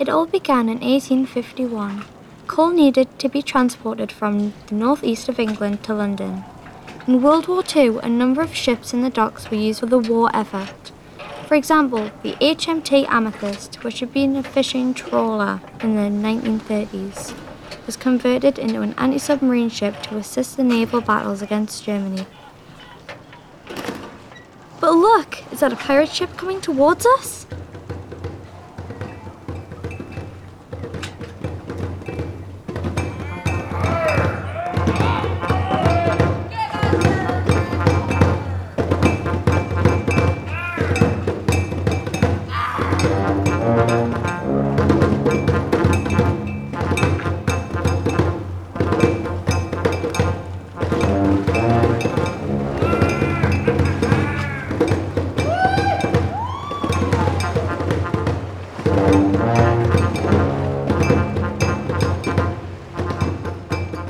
It all began in 1851. Coal needed to be transported from the northeast of England to London. In World War II, a number of ships in the docks were used for the war effort. For example, the HMT Amethyst, which had been a fishing trawler in the 1930s, was converted into an anti submarine ship to assist the naval battles against Germany. But look, is that a pirate ship coming towards us?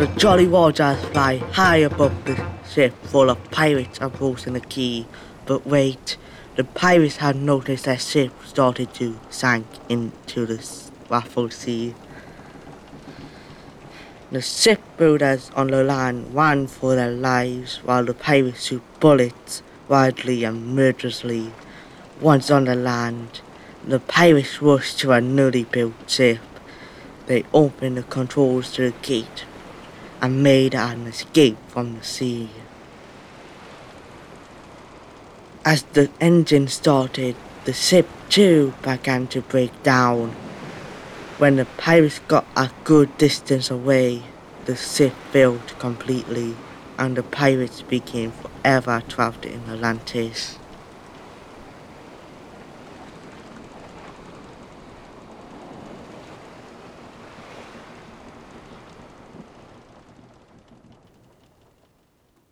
The Jolly Rogers fly high above the ship full of pirates approaching the quay. But wait, the pirates had noticed their ship started to sink into the ruffled sea. The shipbuilders on the land ran for their lives while the pirates shoot bullets wildly and murderously. Once on the land, the pirates rushed to a newly built ship. They opened the controls to the gate and made an escape from the sea. As the engine started, the ship too began to break down. When the pirates got a good distance away, the ship failed completely and the pirates became forever trapped in Atlantis.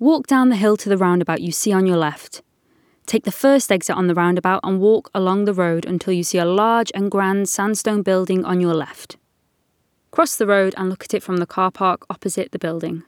Walk down the hill to the roundabout you see on your left. Take the first exit on the roundabout and walk along the road until you see a large and grand sandstone building on your left. Cross the road and look at it from the car park opposite the building.